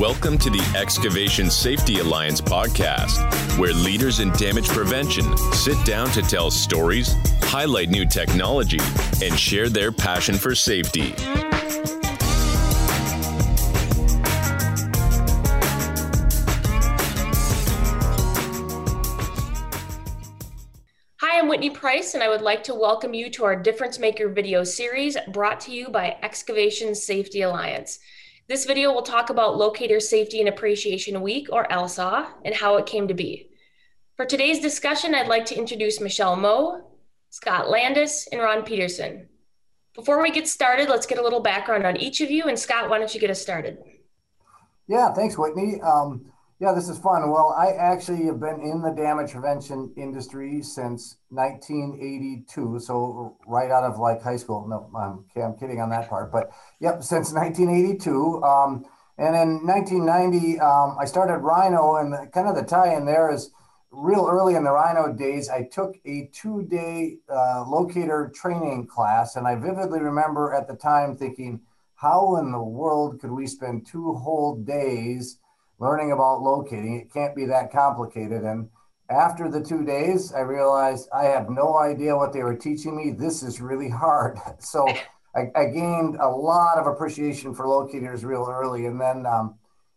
Welcome to the Excavation Safety Alliance podcast, where leaders in damage prevention sit down to tell stories, highlight new technology, and share their passion for safety. Hi, I'm Whitney Price, and I would like to welcome you to our Difference Maker video series brought to you by Excavation Safety Alliance. This video will talk about Locator Safety and Appreciation Week, or LSAW, and how it came to be. For today's discussion, I'd like to introduce Michelle Moe, Scott Landis, and Ron Peterson. Before we get started, let's get a little background on each of you. And Scott, why don't you get us started? Yeah, thanks, Whitney. Um, yeah, this is fun. Well, I actually have been in the damage prevention industry since 1982. So right out of like high school. No, I'm, I'm kidding on that part. But yep, since 1982. Um, and in 1990, um, I started Rhino, and kind of the tie-in there is real early in the Rhino days. I took a two-day uh, locator training class, and I vividly remember at the time thinking, how in the world could we spend two whole days learning about locating. It can't be that complicated. And after the two days, I realized I have no idea what they were teaching me. This is really hard. So I, I gained a lot of appreciation for locators real early. And then um,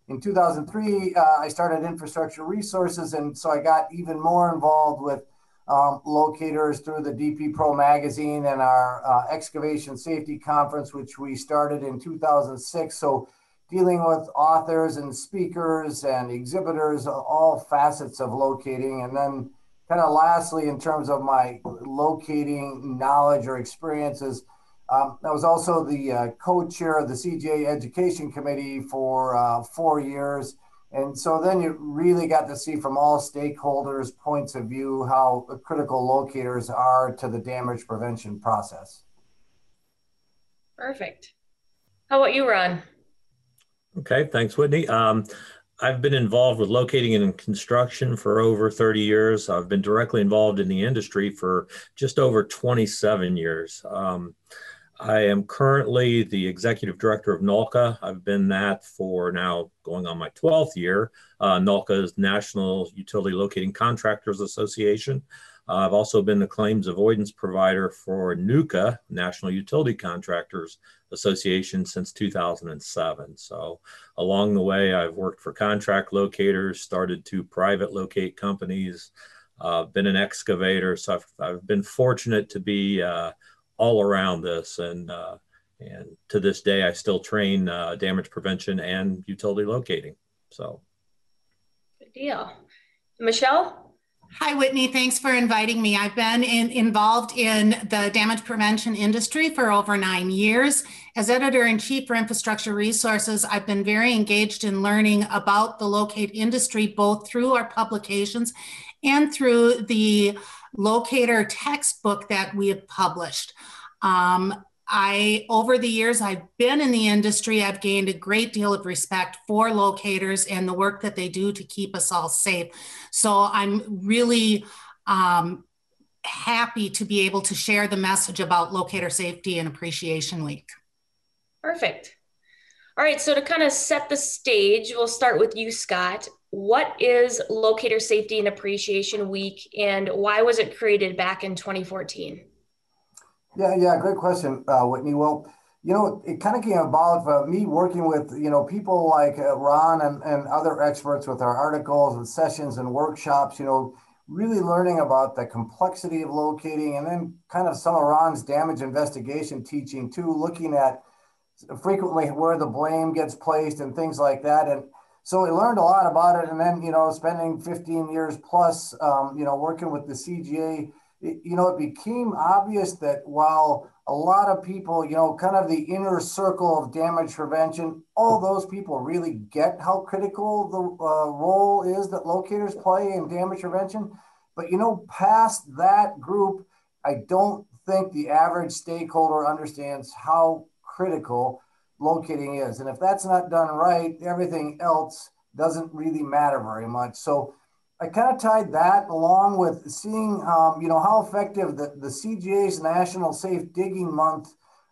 in 2003, uh, I started infrastructure resources. And so I got even more involved with um, locators through the DP Pro magazine and our uh, excavation safety conference, which we started in 2006. So dealing with authors and speakers and exhibitors, all facets of locating. And then, kind of lastly, in terms of my locating knowledge or experiences, um, I was also the uh, co chair of the CGA Education Committee for uh, four years. And so then you really got to see from all stakeholders' points of view how critical locators are to the damage prevention process. Perfect. How about you, Ron? Okay, thanks, Whitney. Um, I've been involved with locating and construction for over 30 years. I've been directly involved in the industry for just over 27 years. Um, I am currently the executive director of NULCA. I've been that for now going on my 12th year. Uh, NULCA is National Utility Locating Contractors Association. I've also been the claims avoidance provider for NUCA, National Utility Contractors Association, since 2007. So, along the way, I've worked for contract locators, started to private locate companies, uh, been an excavator. So, I've, I've been fortunate to be uh, all around this. And, uh, and to this day, I still train uh, damage prevention and utility locating. So, good deal. Michelle? Hi, Whitney. Thanks for inviting me. I've been in, involved in the damage prevention industry for over nine years. As editor in chief for Infrastructure Resources, I've been very engaged in learning about the locate industry, both through our publications and through the locator textbook that we have published. Um, I, over the years I've been in the industry, I've gained a great deal of respect for locators and the work that they do to keep us all safe. So I'm really um, happy to be able to share the message about locator safety and appreciation week. Perfect. All right, so to kind of set the stage, we'll start with you, Scott. What is Locator Safety and Appreciation Week and why was it created back in 2014? Yeah, yeah, great question, uh, Whitney. Well, you know, it kind of came about from me working with, you know, people like uh, Ron and, and other experts with our articles and sessions and workshops, you know, really learning about the complexity of locating and then kind of some of Ron's damage investigation teaching too, looking at frequently where the blame gets placed and things like that. And so we learned a lot about it. And then, you know, spending 15 years plus, um, you know, working with the CGA it, you know, it became obvious that while a lot of people, you know, kind of the inner circle of damage prevention, all those people really get how critical the uh, role is that locators play in damage prevention. But, you know, past that group, I don't think the average stakeholder understands how critical locating is. And if that's not done right, everything else doesn't really matter very much. So, I kind of tied that along with seeing, um, you know, how effective the, the CGA's National Safe Digging Month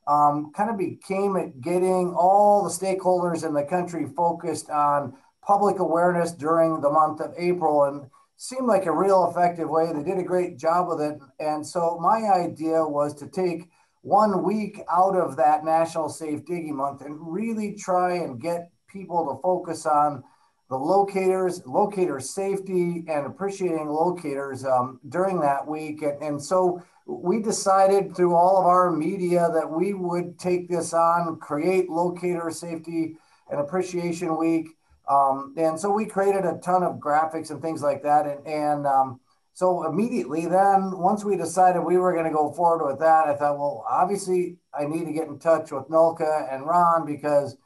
um, kind of became at getting all the stakeholders in the country focused on public awareness during the month of April and seemed like a real effective way. They did a great job with it. And so my idea was to take one week out of that National Safe Digging Month and really try and get people to focus on the locators, locator safety, and appreciating locators um, during that week. And, and so we decided through all of our media that we would take this on, create locator safety and appreciation week. Um, and so we created a ton of graphics and things like that. And, and um, so immediately then, once we decided we were going to go forward with that, I thought, well, obviously I need to get in touch with NULCA and Ron because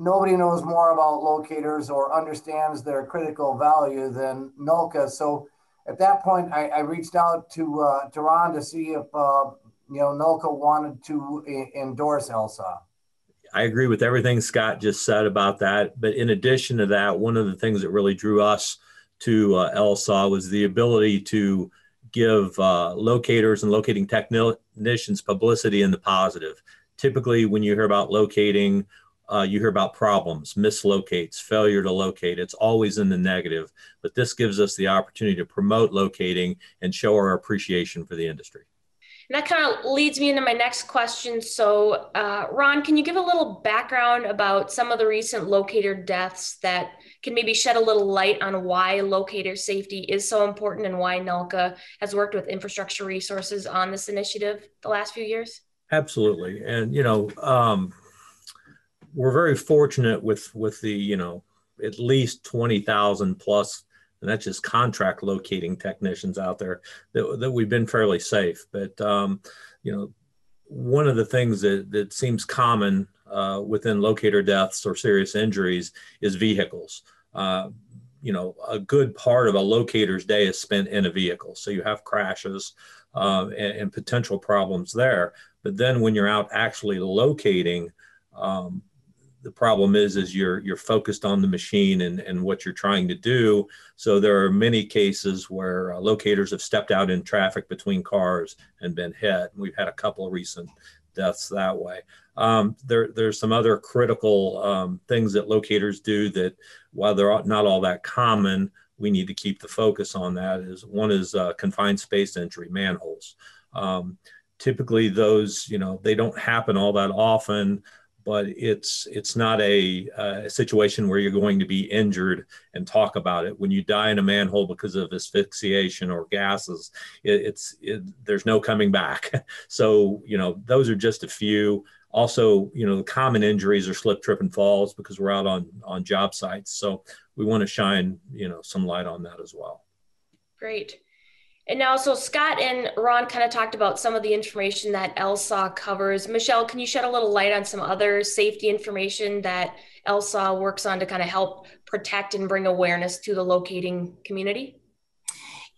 nobody knows more about locators or understands their critical value than NULCA. So at that point, I, I reached out to uh, to Ron to see if uh, you know NULCA wanted to endorse LSAW. I agree with everything Scott just said about that. But in addition to that, one of the things that really drew us to uh, LSAW was the ability to give uh, locators and locating technicians publicity in the positive. Typically, when you hear about locating, uh, you hear about problems, mislocates, failure to locate. It's always in the negative. But this gives us the opportunity to promote locating and show our appreciation for the industry. And that kind of leads me into my next question. So, uh, Ron, can you give a little background about some of the recent locator deaths that can maybe shed a little light on why locator safety is so important and why NULCA has worked with infrastructure resources on this initiative the last few years? Absolutely. And, you know, um, we're very fortunate with, with the, you know, at least 20,000 plus and that's just contract locating technicians out there that, that we've been fairly safe. But um, you know, one of the things that that seems common uh, within locator deaths or serious injuries is vehicles. Uh, you know, a good part of a locator's day is spent in a vehicle, so you have crashes uh, and, and, potential problems there. But then when you're out actually locating, um, the problem is is you're you're focused on the machine and, and what you're trying to do. So there are many cases where uh, locators have stepped out in traffic between cars and been hit. We've had a couple of recent deaths that way. Um, there, there's some other critical um, things that locators do that while they're not all that common we need to keep the focus on that is one is uh, confined space entry manholes. Um, typically those you know they don't happen all that often but it's it's not a, a, situation where you're going to be injured and talk about it. When you die in a manhole because of asphyxiation or gases, it, it's it, there's no coming back. So you know those are just a few. Also, you know the common injuries are slip, trip, and falls because we're out on on job sites. So we want to shine you know some light on that as well. Great. And now, so Scott and Ron kind of talked about some of the information that LSAW covers. Michelle, can you shed a little light on some other safety information that LSAW works on to kind of help protect and bring awareness to the locating community?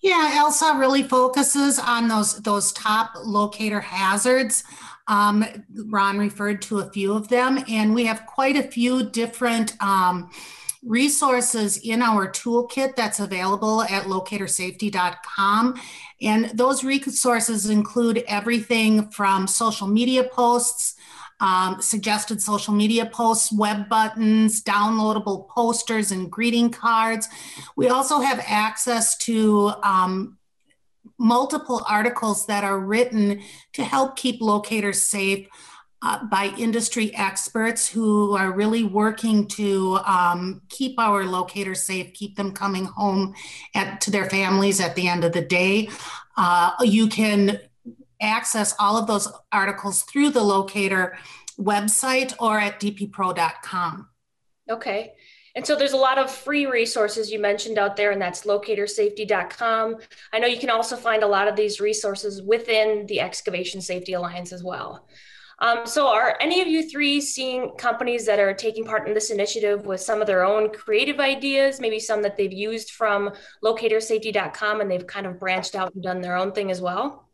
Yeah, LSAW really focuses on those those top locator hazards. Um, Ron referred to a few of them, and we have quite a few different. Um, resources in our toolkit that's available at locatorsafety.com. And those resources include everything from social media posts, um, suggested social media posts, web buttons, downloadable posters, and greeting cards. We also have access to um, multiple articles that are written to help keep locators safe uh, by industry experts who are really working to um, keep our locators safe, keep them coming home at, to their families at the end of the day. Uh, you can access all of those articles through the locator website or at dppro.com. Okay. And so there's a lot of free resources you mentioned out there, and that's locatorsafety.com. I know you can also find a lot of these resources within the Excavation Safety Alliance as well. Um, so, are any of you three seeing companies that are taking part in this initiative with some of their own creative ideas, maybe some that they've used from locatorsafety.com and they've kind of branched out and done their own thing as well?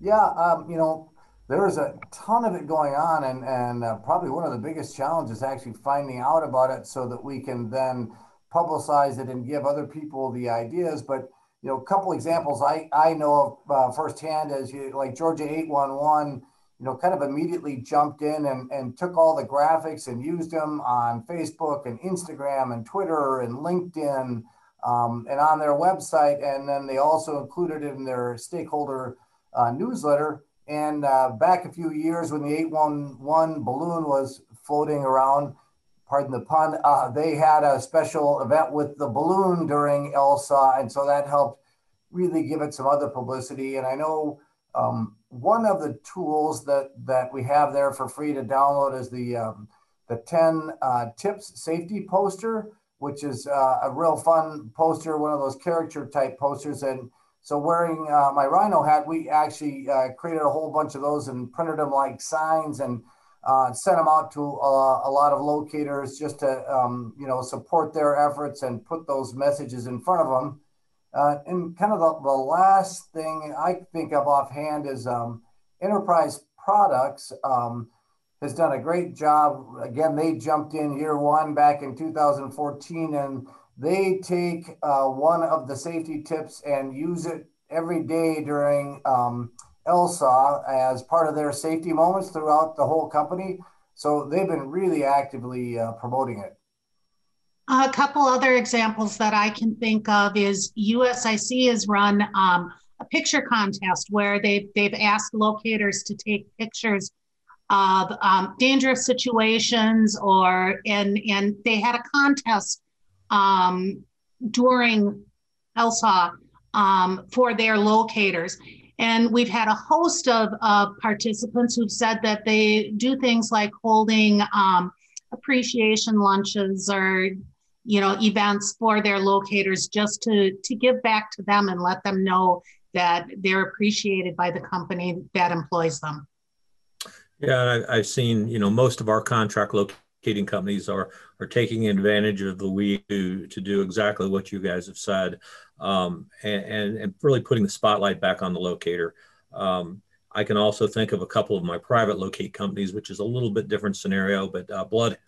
Yeah, um, you know, there's a ton of it going on, and, and uh, probably one of the biggest challenges actually finding out about it so that we can then publicize it and give other people the ideas. But you know, a couple examples I, I know of uh, firsthand is you, like Georgia 811 you know, kind of immediately jumped in and, and took all the graphics and used them on Facebook and Instagram and Twitter and LinkedIn um, and on their website. And then they also included it in their stakeholder uh, newsletter. And uh, back a few years when the 811 balloon was floating around, pardon the pun, uh, they had a special event with the balloon during LSAW. And so that helped really give it some other publicity. And I know um, one of the tools that, that we have there for free to download is the, um, the 10 uh, tips safety poster, which is uh, a real fun poster, one of those character type posters. And so wearing uh, my rhino hat, we actually uh, created a whole bunch of those and printed them like signs and uh, sent them out to uh, a lot of locators just to, um, you know, support their efforts and put those messages in front of them. Uh, and kind of the, the, last thing I think of offhand is um, Enterprise Products um, has done a great job. Again, they jumped in year one back in 2014, and they take uh, one of the safety tips and use it every day during um, LSAW as part of their safety moments throughout the whole company. So they've been really actively uh, promoting it. A couple other examples that I can think of is USIC has run um, a picture contest where they've, they've asked locators to take pictures of um, dangerous situations or and and they had a contest um, during LSAW um, for their locators. And we've had a host of uh, participants who've said that they do things like holding um, appreciation lunches or you know events for their locators just to to give back to them and let them know that they're appreciated by the company that employs them. Yeah I, have seen you know most of our contract companies are are taking advantage of the week to to do exactly what you guys have said um, and, and, and really putting the spotlight back on the locator um, I can also think of a couple of my private locate companies, which is a little bit different scenario, but uh, Blood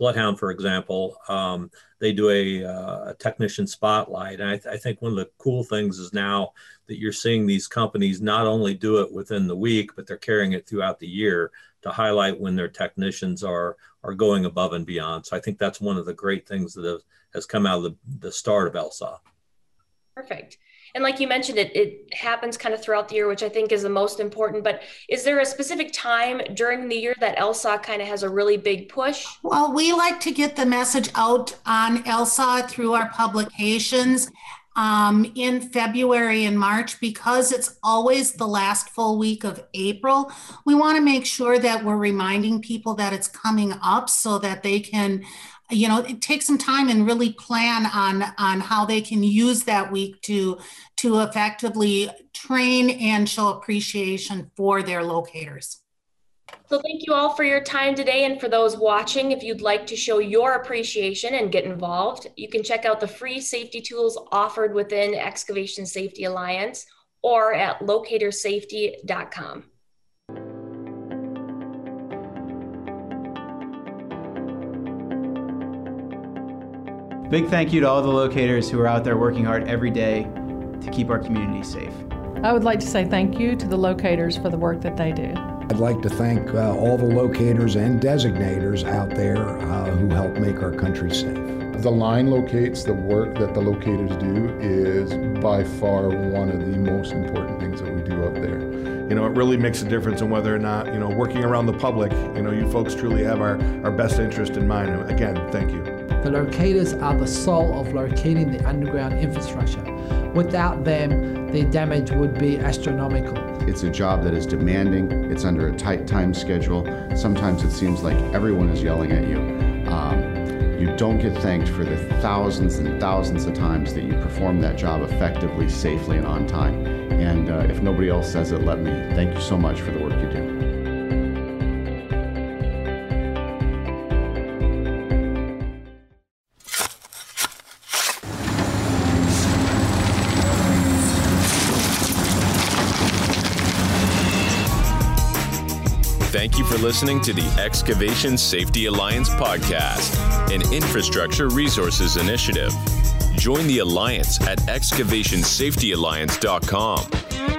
Bloodhound, for example, um, they do a, uh, a, technician spotlight. And I, th- I, think one of the cool things is now that you're seeing these companies not only do it within the week, but they're carrying it throughout the year to highlight when their technicians are are going above and beyond. So I think that's one of the great things that have, has come out of the, the start of LSAW. Perfect. And like you mentioned, it, it happens kind of throughout the year, which I think is the most important. But is there a specific time during the year that LSAW kind of has a really big push? Well, we like to get the message out on LSAW through our publications um, in February and March because it's always the last full week of April. We want to make sure that we're reminding people that it's coming up so that they can you know take some time and really plan on on how they can use that week to to effectively train and show appreciation for their locators so thank you all for your time today and for those watching if you'd like to show your appreciation and get involved you can check out the free safety tools offered within excavation safety alliance or at locatorsafety.com Big thank you to all the locators who are out there working hard every day to keep our community safe. I would like to say thank you to the locators for the work that they do. I'd like to thank uh, all the locators and designators out there uh, who help make our country safe. The line locates, the work that the locators do is by far one of the most important things that we do up there. You know, it really makes a difference in whether or not, you know, working around the public, you know, you folks truly have our, our best interest in mind. Again, thank you. The locators are the soul of locating the underground infrastructure. Without them, the damage would be astronomical. It's a job that is demanding, it's under a tight time schedule. Sometimes it seems like everyone is yelling at you. Um, you don't get thanked for the thousands and thousands of times that you perform that job effectively, safely, and on time. And uh, if nobody else says it, let me. Thank you so much for the work you do. Thank you for listening to the Excavation Safety Alliance podcast, an infrastructure resources initiative. Join the Alliance at excavationsafetyalliance.com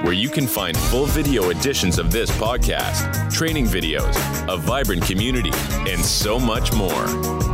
where you can find full video editions of this podcast, training videos, a vibrant community, and so much more.